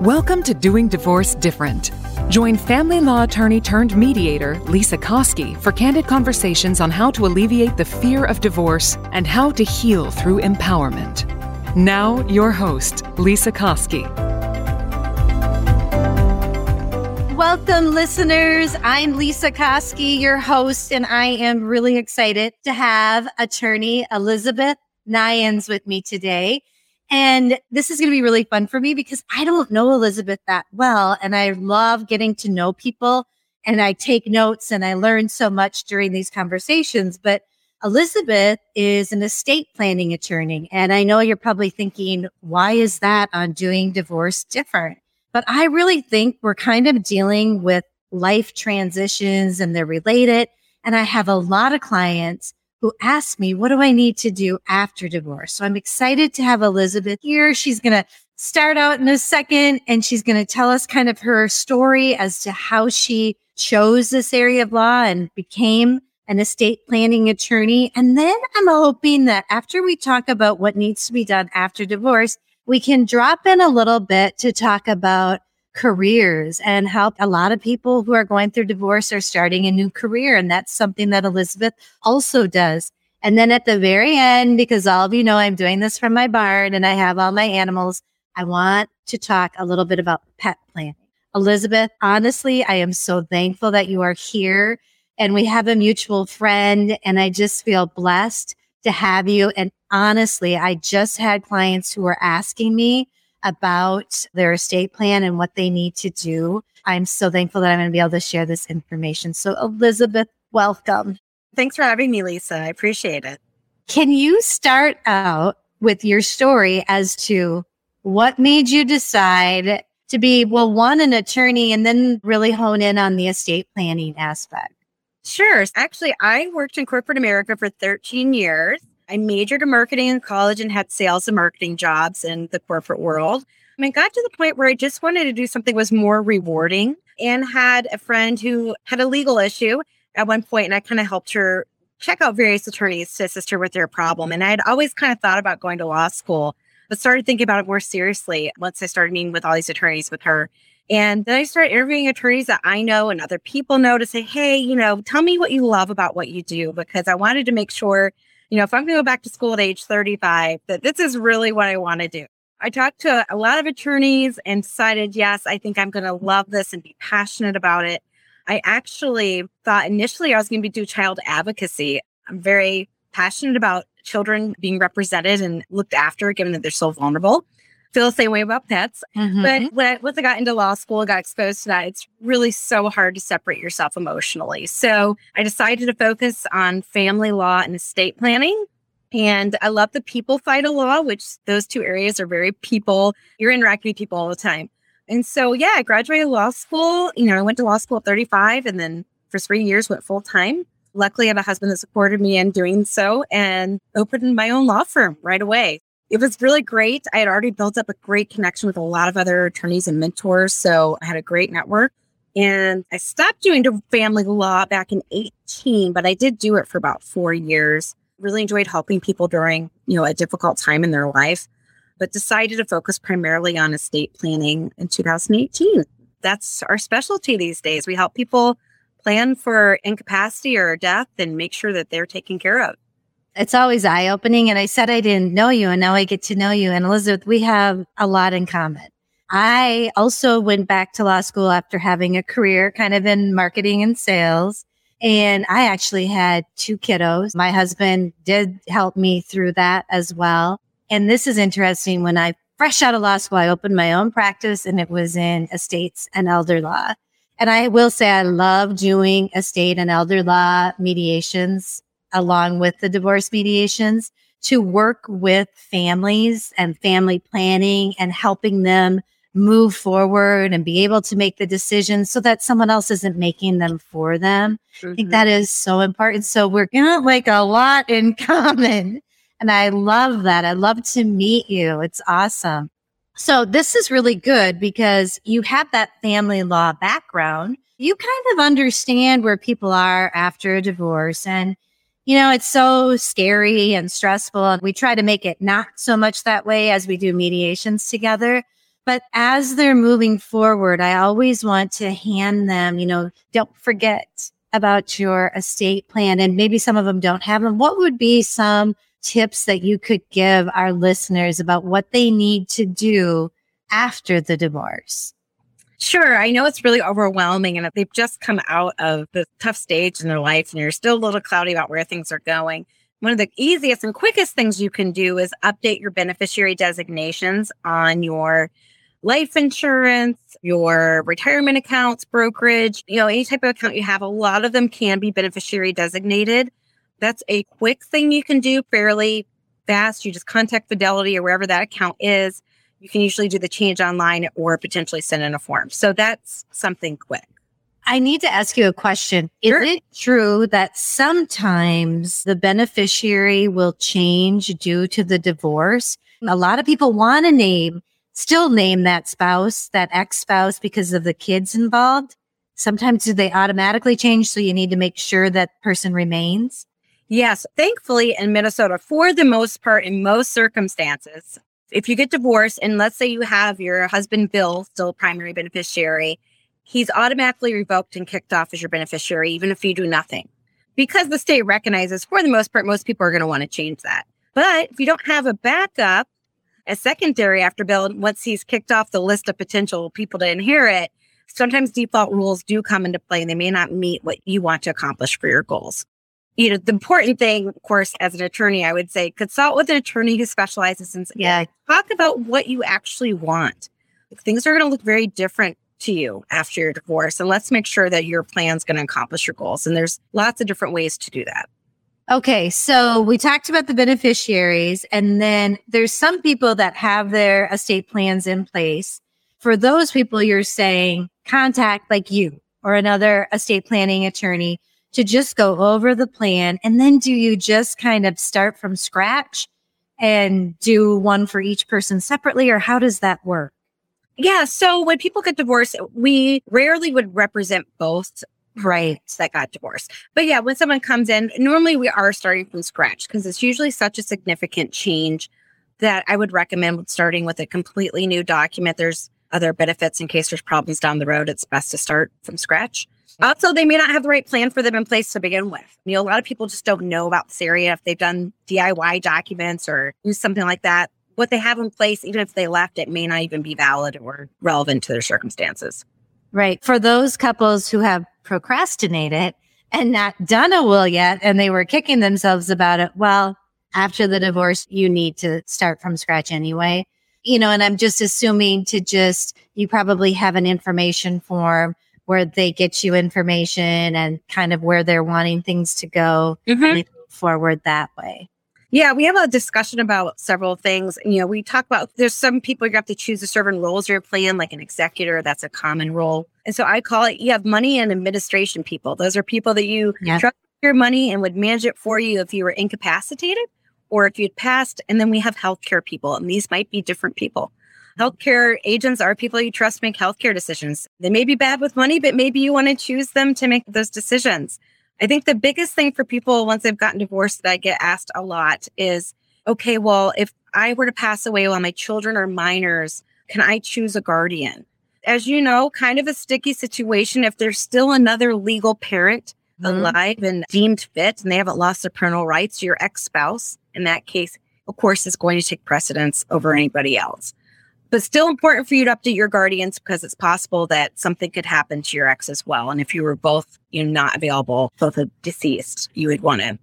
Welcome to Doing Divorce Different. Join family law attorney turned mediator Lisa Koski for candid conversations on how to alleviate the fear of divorce and how to heal through empowerment. Now, your host, Lisa Koski. Welcome, listeners. I'm Lisa Koski, your host, and I am really excited to have attorney Elizabeth Nyans with me today. And this is going to be really fun for me because I don't know Elizabeth that well. And I love getting to know people and I take notes and I learn so much during these conversations. But Elizabeth is an estate planning attorney. And I know you're probably thinking, why is that on doing divorce different? But I really think we're kind of dealing with life transitions and they're related. And I have a lot of clients who asked me, what do I need to do after divorce? So I'm excited to have Elizabeth here. She's going to start out in a second and she's going to tell us kind of her story as to how she chose this area of law and became an estate planning attorney. And then I'm hoping that after we talk about what needs to be done after divorce, we can drop in a little bit to talk about careers and help a lot of people who are going through divorce are starting a new career. And that's something that Elizabeth also does. And then at the very end, because all of you know I'm doing this from my barn and I have all my animals, I want to talk a little bit about pet planning. Elizabeth, honestly, I am so thankful that you are here and we have a mutual friend and I just feel blessed to have you. And honestly, I just had clients who were asking me about their estate plan and what they need to do. I'm so thankful that I'm going to be able to share this information. So, Elizabeth, welcome. Thanks for having me, Lisa. I appreciate it. Can you start out with your story as to what made you decide to be, well, one, an attorney and then really hone in on the estate planning aspect? Sure. Actually, I worked in corporate America for 13 years. I majored in marketing in college and had sales and marketing jobs in the corporate world. I mean, got to the point where I just wanted to do something that was more rewarding and had a friend who had a legal issue at one point and I kind of helped her check out various attorneys to assist her with their problem. And I had always kind of thought about going to law school, but started thinking about it more seriously once I started meeting with all these attorneys with her. And then I started interviewing attorneys that I know and other people know to say, hey, you know, tell me what you love about what you do, because I wanted to make sure you know, if I'm going to go back to school at age 35, that this is really what I want to do. I talked to a lot of attorneys and decided, yes, I think I'm going to love this and be passionate about it. I actually thought initially I was going to do child advocacy. I'm very passionate about children being represented and looked after, given that they're so vulnerable feel the same way about pets. Mm-hmm. But when I, once I got into law school, got exposed to that, it's really so hard to separate yourself emotionally. So I decided to focus on family law and estate planning. And I love the people fight of law, which those two areas are very people. You're interacting with people all the time. And so, yeah, I graduated law school. You know, I went to law school at 35 and then for three years went full time. Luckily, I have a husband that supported me in doing so and opened my own law firm right away it was really great. I had already built up a great connection with a lot of other attorneys and mentors. So I had a great network. And I stopped doing family law back in 18, but I did do it for about four years. Really enjoyed helping people during, you know, a difficult time in their life, but decided to focus primarily on estate planning in 2018. That's our specialty these days. We help people plan for incapacity or death and make sure that they're taken care of it's always eye opening. And I said I didn't know you, and now I get to know you. And Elizabeth, we have a lot in common. I also went back to law school after having a career kind of in marketing and sales. And I actually had two kiddos. My husband did help me through that as well. And this is interesting. When I fresh out of law school, I opened my own practice and it was in estates and elder law. And I will say I love doing estate and elder law mediations along with the divorce mediations to work with families and family planning and helping them move forward and be able to make the decisions so that someone else isn't making them for them. Mm-hmm. I think that is so important. So we're gonna like a lot in common. And I love that. I love to meet you. It's awesome. So this is really good because you have that family law background. You kind of understand where people are after a divorce and you know, it's so scary and stressful. And we try to make it not so much that way as we do mediations together. But as they're moving forward, I always want to hand them, you know, don't forget about your estate plan. And maybe some of them don't have them. What would be some tips that you could give our listeners about what they need to do after the divorce? Sure. I know it's really overwhelming and they've just come out of the tough stage in their life and you're still a little cloudy about where things are going. One of the easiest and quickest things you can do is update your beneficiary designations on your life insurance, your retirement accounts, brokerage, you know, any type of account you have. A lot of them can be beneficiary designated. That's a quick thing you can do fairly fast. You just contact Fidelity or wherever that account is you can usually do the change online or potentially send in a form. So that's something quick. I need to ask you a question. Sure. Is it true that sometimes the beneficiary will change due to the divorce? A lot of people want to name, still name that spouse, that ex spouse because of the kids involved. Sometimes do they automatically change? So you need to make sure that person remains? Yes. Thankfully, in Minnesota, for the most part, in most circumstances, if you get divorced and let's say you have your husband Bill still primary beneficiary, he's automatically revoked and kicked off as your beneficiary, even if you do nothing. Because the state recognizes, for the most part, most people are going to want to change that. But if you don't have a backup, a secondary after Bill, once he's kicked off the list of potential people to inherit, sometimes default rules do come into play and they may not meet what you want to accomplish for your goals you know, the important thing, of course, as an attorney, I would say consult with an attorney who specializes in, yeah, talk about what you actually want. Things are going to look very different to you after your divorce. And let's make sure that your plan's going to accomplish your goals. And there's lots of different ways to do that. Okay, so we talked about the beneficiaries, and then there's some people that have their estate plans in place. For those people, you're saying contact like you or another estate planning attorney to just go over the plan? And then do you just kind of start from scratch and do one for each person separately, or how does that work? Yeah. So when people get divorced, we rarely would represent both right that got divorced. But yeah, when someone comes in, normally we are starting from scratch because it's usually such a significant change that I would recommend starting with a completely new document. There's other benefits in case there's problems down the road. It's best to start from scratch. Also, they may not have the right plan for them in place to begin with. You know, a lot of people just don't know about this area if they've done DIY documents or something like that. What they have in place, even if they left, it may not even be valid or relevant to their circumstances. Right. For those couples who have procrastinated and not done a will yet, and they were kicking themselves about it, well, after the divorce, you need to start from scratch anyway. You know, and I'm just assuming to just, you probably have an information form where they get you information and kind of where they're wanting things to go mm-hmm. forward that way. Yeah, we have a discussion about several things. You know, we talk about there's some people you have to choose a certain roles you're playing, like an executor, that's a common role. And so I call it you have money and administration people. Those are people that you yeah. trust your money and would manage it for you if you were incapacitated or if you'd passed. And then we have healthcare people, and these might be different people. Healthcare agents are people you trust make healthcare decisions. They may be bad with money, but maybe you want to choose them to make those decisions. I think the biggest thing for people once they've gotten divorced that I get asked a lot is okay, well, if I were to pass away while my children are minors, can I choose a guardian? As you know, kind of a sticky situation if there's still another legal parent mm-hmm. alive and deemed fit and they haven't lost their parental rights, your ex spouse, in that case, of course, is going to take precedence over anybody else but still important for you to update your guardians because it's possible that something could happen to your ex as well. And if you were both, you know, not available, both a deceased, you would want to.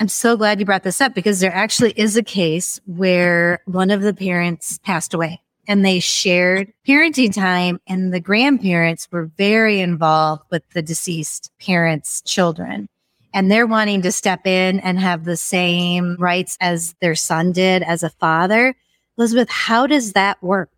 I'm so glad you brought this up because there actually is a case where one of the parents passed away and they shared parenting time and the grandparents were very involved with the deceased parents' children. And they're wanting to step in and have the same rights as their son did as a father Elizabeth, how does that work?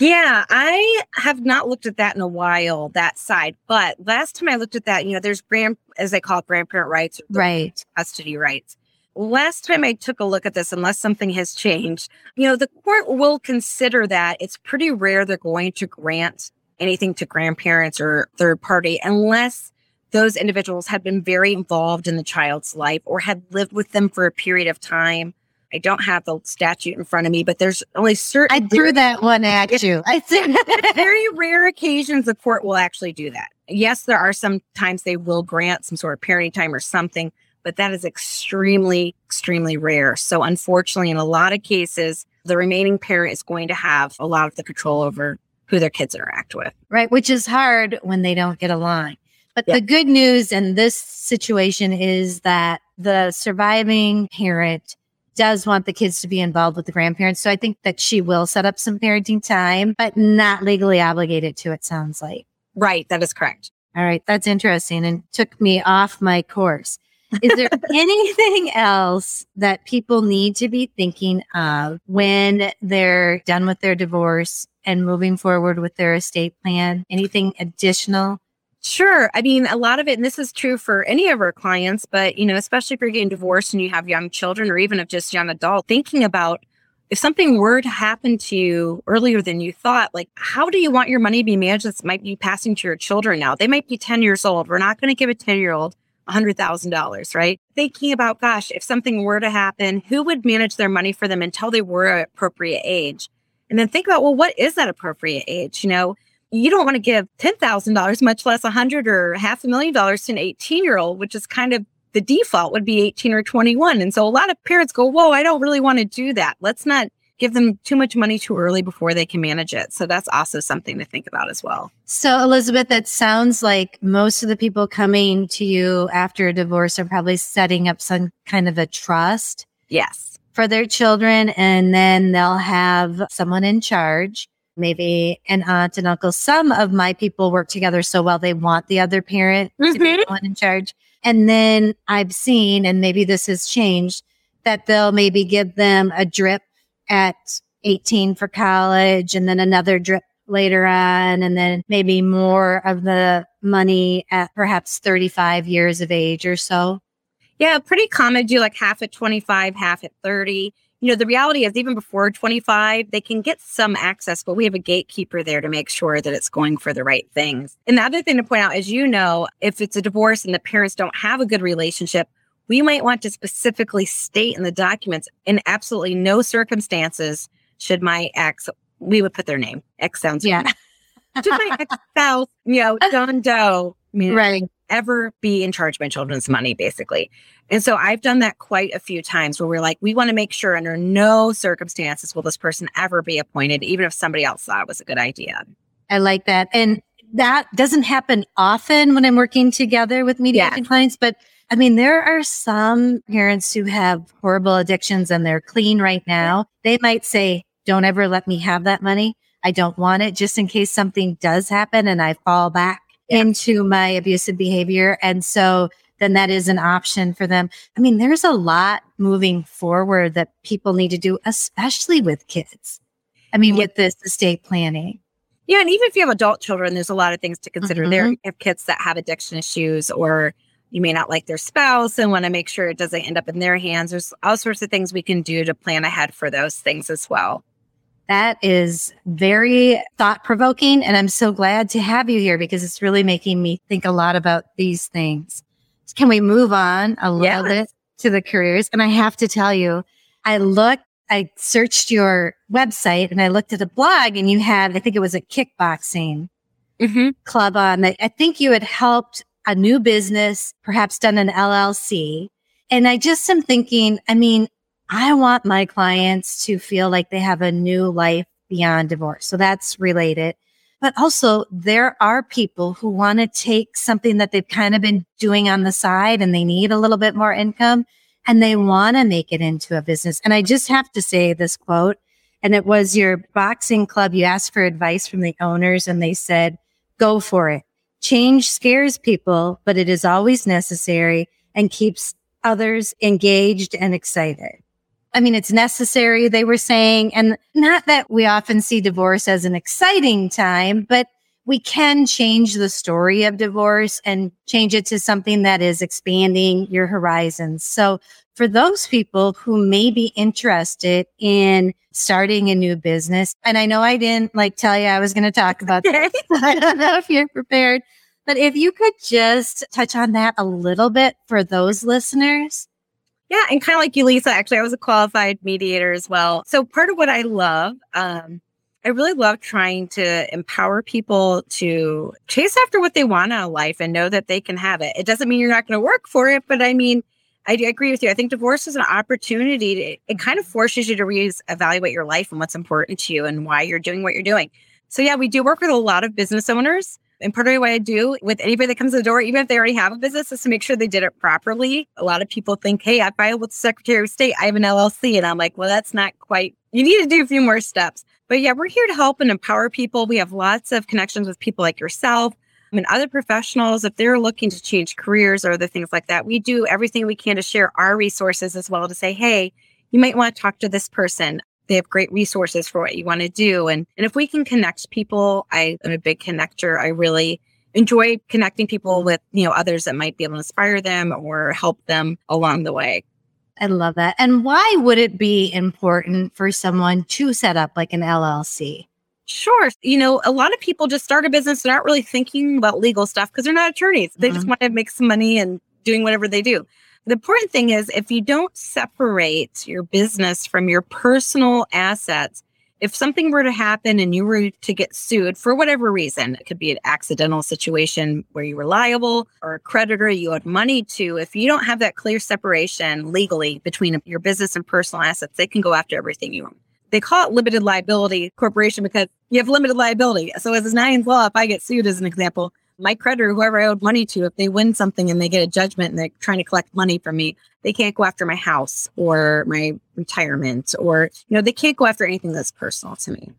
Yeah, I have not looked at that in a while, that side. But last time I looked at that, you know, there's grand, as they call it, grandparent rights, right? Custody rights. Last time I took a look at this, unless something has changed, you know, the court will consider that. It's pretty rare they're going to grant anything to grandparents or third party unless those individuals have been very involved in the child's life or had lived with them for a period of time I don't have the statute in front of me, but there's only certain. I threw that one at you. I threw very rare occasions the court will actually do that. Yes, there are some times they will grant some sort of parenting time or something, but that is extremely, extremely rare. So unfortunately, in a lot of cases, the remaining parent is going to have a lot of the control over who their kids interact with. Right, which is hard when they don't get along. But yeah. the good news in this situation is that the surviving parent does want the kids to be involved with the grandparents. So I think that she will set up some parenting time, but not legally obligated to, it sounds like. Right. That is correct. All right. That's interesting and took me off my course. Is there anything else that people need to be thinking of when they're done with their divorce and moving forward with their estate plan? Anything additional? Sure. I mean, a lot of it, and this is true for any of our clients, but, you know, especially if you're getting divorced and you have young children or even if just young adult, thinking about if something were to happen to you earlier than you thought, like, how do you want your money to be managed that might be passing to your children now? They might be 10 years old. We're not going to give a 10 year old $100,000, right? Thinking about, gosh, if something were to happen, who would manage their money for them until they were appropriate age? And then think about, well, what is that appropriate age? You know, you don't want to give $10,000, much less a hundred or half a million dollars to an 18 year old, which is kind of the default would be 18 or 21. And so a lot of parents go, whoa, I don't really want to do that. Let's not give them too much money too early before they can manage it. So that's also something to think about as well. So, Elizabeth, that sounds like most of the people coming to you after a divorce are probably setting up some kind of a trust. Yes. For their children. And then they'll have someone in charge maybe an aunt and uncle. Some of my people work together so well, they want the other parent mm-hmm. to be mm-hmm. the one in charge. And then I've seen, and maybe this has changed, that they'll maybe give them a drip at 18 for college and then another drip later on, and then maybe more of the money at perhaps 35 years of age or so. Yeah, pretty common. Do like half at 25, half at 30 you know, the reality is even before 25, they can get some access, but we have a gatekeeper there to make sure that it's going for the right things. And the other thing to point out, as you know, if it's a divorce and the parents don't have a good relationship, we might want to specifically state in the documents in absolutely no circumstances should my ex, we would put their name. Ex sounds yeah. should my ex spouse, you know, John Doe, right ever be in charge of my children's money, basically. And so I've done that quite a few times where we're like, we want to make sure under no circumstances will this person ever be appointed, even if somebody else thought it was a good idea. I like that. And that doesn't happen often when I'm working together with mediation yeah. clients, but I mean, there are some parents who have horrible addictions and they're clean right now. They might say, don't ever let me have that money. I don't want it just in case something does happen and I fall back yeah. into my abusive behavior. And so then that is an option for them. I mean, there's a lot moving forward that people need to do, especially with kids. I mean, yeah. with this estate planning. Yeah. And even if you have adult children, there's a lot of things to consider. Mm-hmm. There have kids that have addiction issues or you may not like their spouse and want to make sure it doesn't end up in their hands. There's all sorts of things we can do to plan ahead for those things as well. That is very thought provoking. And I'm so glad to have you here because it's really making me think a lot about these things. Can we move on a little yes. bit to the careers? And I have to tell you, I looked, I searched your website and I looked at a blog and you had, I think it was a kickboxing mm-hmm. club on I think you had helped a new business, perhaps done an LLC. And I just am thinking, I mean, I want my clients to feel like they have a new life beyond divorce. So that's related. But also there are people who want to take something that they've kind of been doing on the side and they need a little bit more income and they want to make it into a business. And I just have to say this quote, and it was your boxing club. You asked for advice from the owners and they said, go for it. Change scares people, but it is always necessary and keeps others engaged and excited. I mean, it's necessary, they were saying. And not that we often see divorce as an exciting time, but we can change the story of divorce and change it to something that is expanding your horizons. So for those people who may be interested in starting a new business, and I know I didn't like tell you I was going to talk about this. I don't know if you're prepared, but if you could just touch on that a little bit for those listeners. Yeah, and kind of like you, Lisa, actually, I was a qualified mediator as well. So part of what I love, um, I really love trying to empower people to chase after what they want out of life and know that they can have it. It doesn't mean you're not going to work for it, but I mean, I agree with you. I think divorce is an opportunity to, it kind of forces you to reevaluate your life and what's important to you and why you're doing what you're doing. So yeah, we do work with a lot of business owners and part of what I do with anybody that comes to the door, even if they already have a business, is to make sure they did it properly. A lot of people think, hey, I filed with the Secretary of State, I have an LLC. And I'm like, well, that's not quite, you need to do a few more steps. But yeah, we're here to help and empower people. We have lots of connections with people like yourself and other professionals. If they're looking to change careers or other things like that, we do everything we can to share our resources as well to say, hey, you might want to talk to this person they have great resources for what you want to do. And, and if we can connect people, I am a big connector. I really enjoy connecting people with, you know, others that might be able to inspire them or help them along the way. I love that. And why would it be important for someone to set up like an LLC? Sure. You know, a lot of people just start a business, they're not really thinking about legal stuff because they're not attorneys. They mm-hmm. just want to make some money and doing whatever they do. The important thing is if you don't separate your business from your personal assets, if something were to happen and you were to get sued for whatever reason, it could be an accidental situation where you were liable or a creditor you owed money to. If you don't have that clear separation legally between your business and personal assets, they can go after everything you own. They call it limited liability corporation because you have limited liability. So, as a Nyan's Law, if I get sued as an example, my creditor, whoever I owed money to, if they win something and they get a judgment and they're trying to collect money from me, they can't go after my house or my retirement or, you know, they can't go after anything that's personal to me.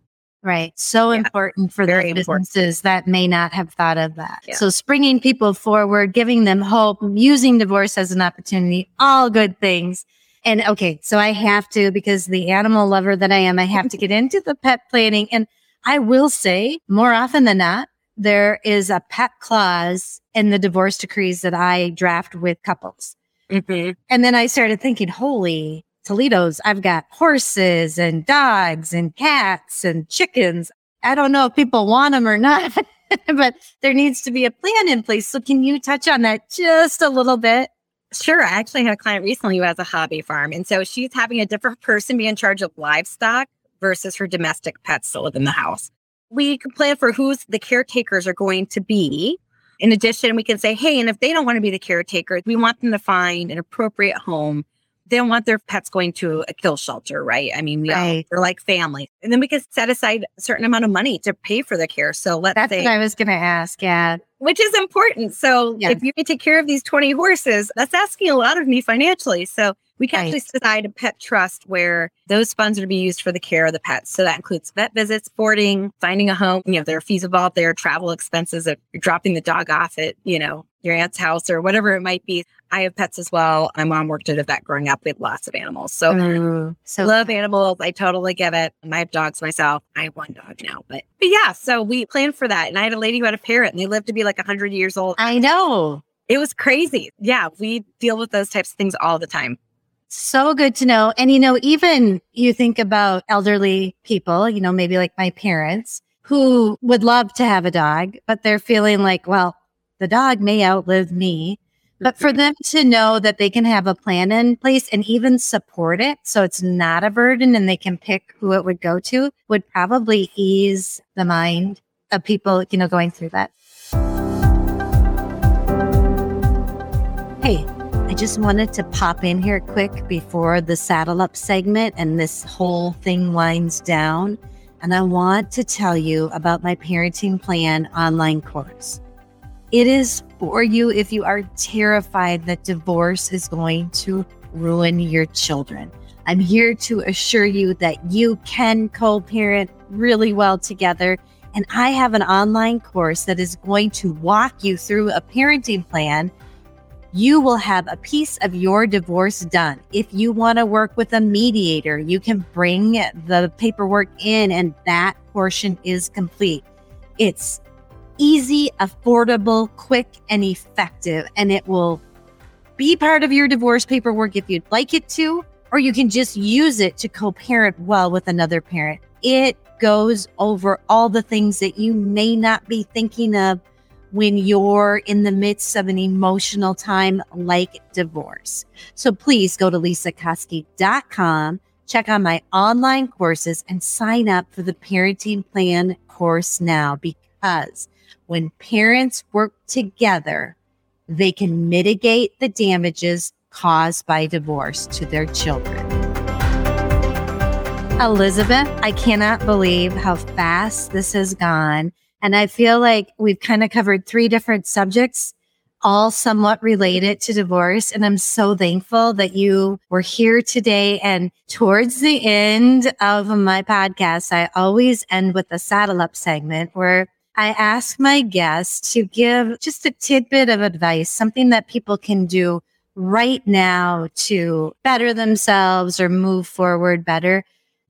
Right. So yeah. important for the businesses that may not have thought of that. Yeah. So springing people forward, giving them hope, using divorce as an opportunity, all good things. And okay, so I have to, because the animal lover that I am, I have to get into the pet planning. And I will say more often than not, there is a pet clause in the divorce decrees that I draft with couples. Mm-hmm. And then I started thinking, holy Toledo's, I've got horses and dogs and cats and chickens. I don't know if people want them or not, but there needs to be a plan in place. So can you touch on that just a little bit? Sure. I actually had a client recently who has a hobby farm. And so she's having a different person be in charge of livestock versus her domestic pets to live in the house we can plan for who's the caretakers are going to be. In addition, we can say, hey, and if they don't want to be the caretaker, we want them to find an appropriate home. They don't want their pets going to a kill shelter, right? I mean, right. they're like family. And then we can set aside a certain amount of money to pay for the care. So let's That's say. what I was going to ask. Yeah. Which is important. So if you take care of these 20 horses, that's asking a lot of me financially. So we can right. actually decide a pet trust where those funds are to be used for the care of the pets. So that includes vet visits, boarding, finding a home. You know, there are fees involved there, travel expenses of dropping the dog off at, you know, your aunt's house or whatever it might be. I have pets as well. My mom worked at a vet growing up. We had lots of animals. So, mm, so love animals. I totally get it. I have dogs myself. I have one dog now, but, but yeah, so we planned for that. And I had a lady who had a parrot and they lived to be like 100 years old. I know. It was crazy. Yeah, we deal with those types of things all the time. So good to know. And, you know, even you think about elderly people, you know, maybe like my parents who would love to have a dog, but they're feeling like, well, the dog may outlive me. But for them to know that they can have a plan in place and even support it so it's not a burden and they can pick who it would go to would probably ease the mind of people, you know, going through that. Hey, I just wanted to pop in here quick before the saddle up segment and this whole thing winds down. And I want to tell you about my parenting plan online course. It is for you if you are terrified that divorce is going to ruin your children. I'm here to assure you that you can co parent really well together. And I have an online course that is going to walk you through a parenting plan you will have a piece of your divorce done. If you want to work with a mediator, you can bring the paperwork in and that portion is complete. It's easy, affordable, quick, and effective, and it will be part of your divorce paperwork if you'd like it to, or you can just use it to co parent well with another parent. It goes over all the things that you may not be thinking of when you're in the midst of an emotional time like divorce. So please go to lisakoski.com, check out my online courses, and sign up for the parenting plan course now because when parents work together, they can mitigate the damages caused by divorce to their children. Elizabeth, I cannot believe how fast this has gone. And I feel like we've kind of covered three different subjects, all somewhat related to divorce. And I'm so thankful that you were here today. And towards the end of my podcast, I always end with a saddle up segment where I ask my guests to give just a tidbit of advice, something that people can do right now to better themselves or move forward better.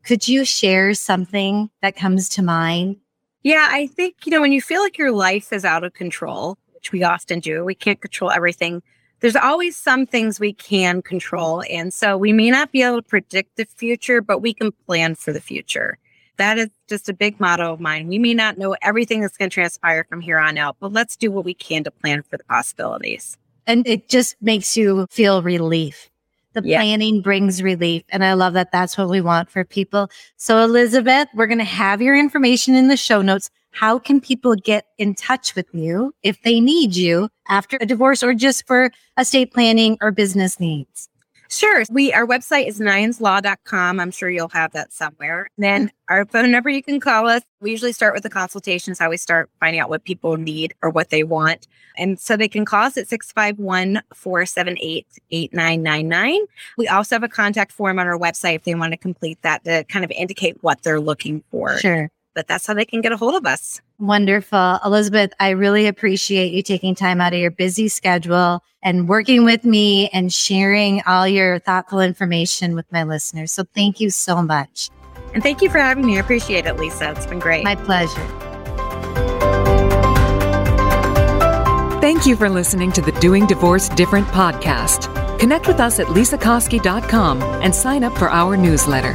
Could you share something that comes to mind? Yeah, I think, you know, when you feel like your life is out of control, which we often do, we can't control everything. There's always some things we can control. And so we may not be able to predict the future, but we can plan for the future. That is just a big motto of mine. We may not know everything that's going to transpire from here on out, but let's do what we can to plan for the possibilities. And it just makes you feel relief the yeah. planning brings relief. And I love that that's what we want for people. So, Elizabeth, we're going to have your information in the show notes. How can people get in touch with you if they need you after a divorce or just for estate planning or business needs? Sure. We our website is nianslaw.com. I'm sure you'll have that somewhere. then mm-hmm. our phone number you can call us. We usually start with the consultations, how we start finding out what people need or what they want. And so they can call us at 651-478-8999. We also have a contact form on our website if they want to complete that to kind of indicate what they're looking for. Sure but that's how they can get a hold of us. Wonderful. Elizabeth, I really appreciate you taking time out of your busy schedule and working with me and sharing all your thoughtful information with my listeners. So thank you so much. And thank you for having me. I appreciate it, Lisa. It's been great. My pleasure. Thank you for listening to the Doing Divorce Different podcast. Connect with us at lisakoski.com and sign up for our newsletter.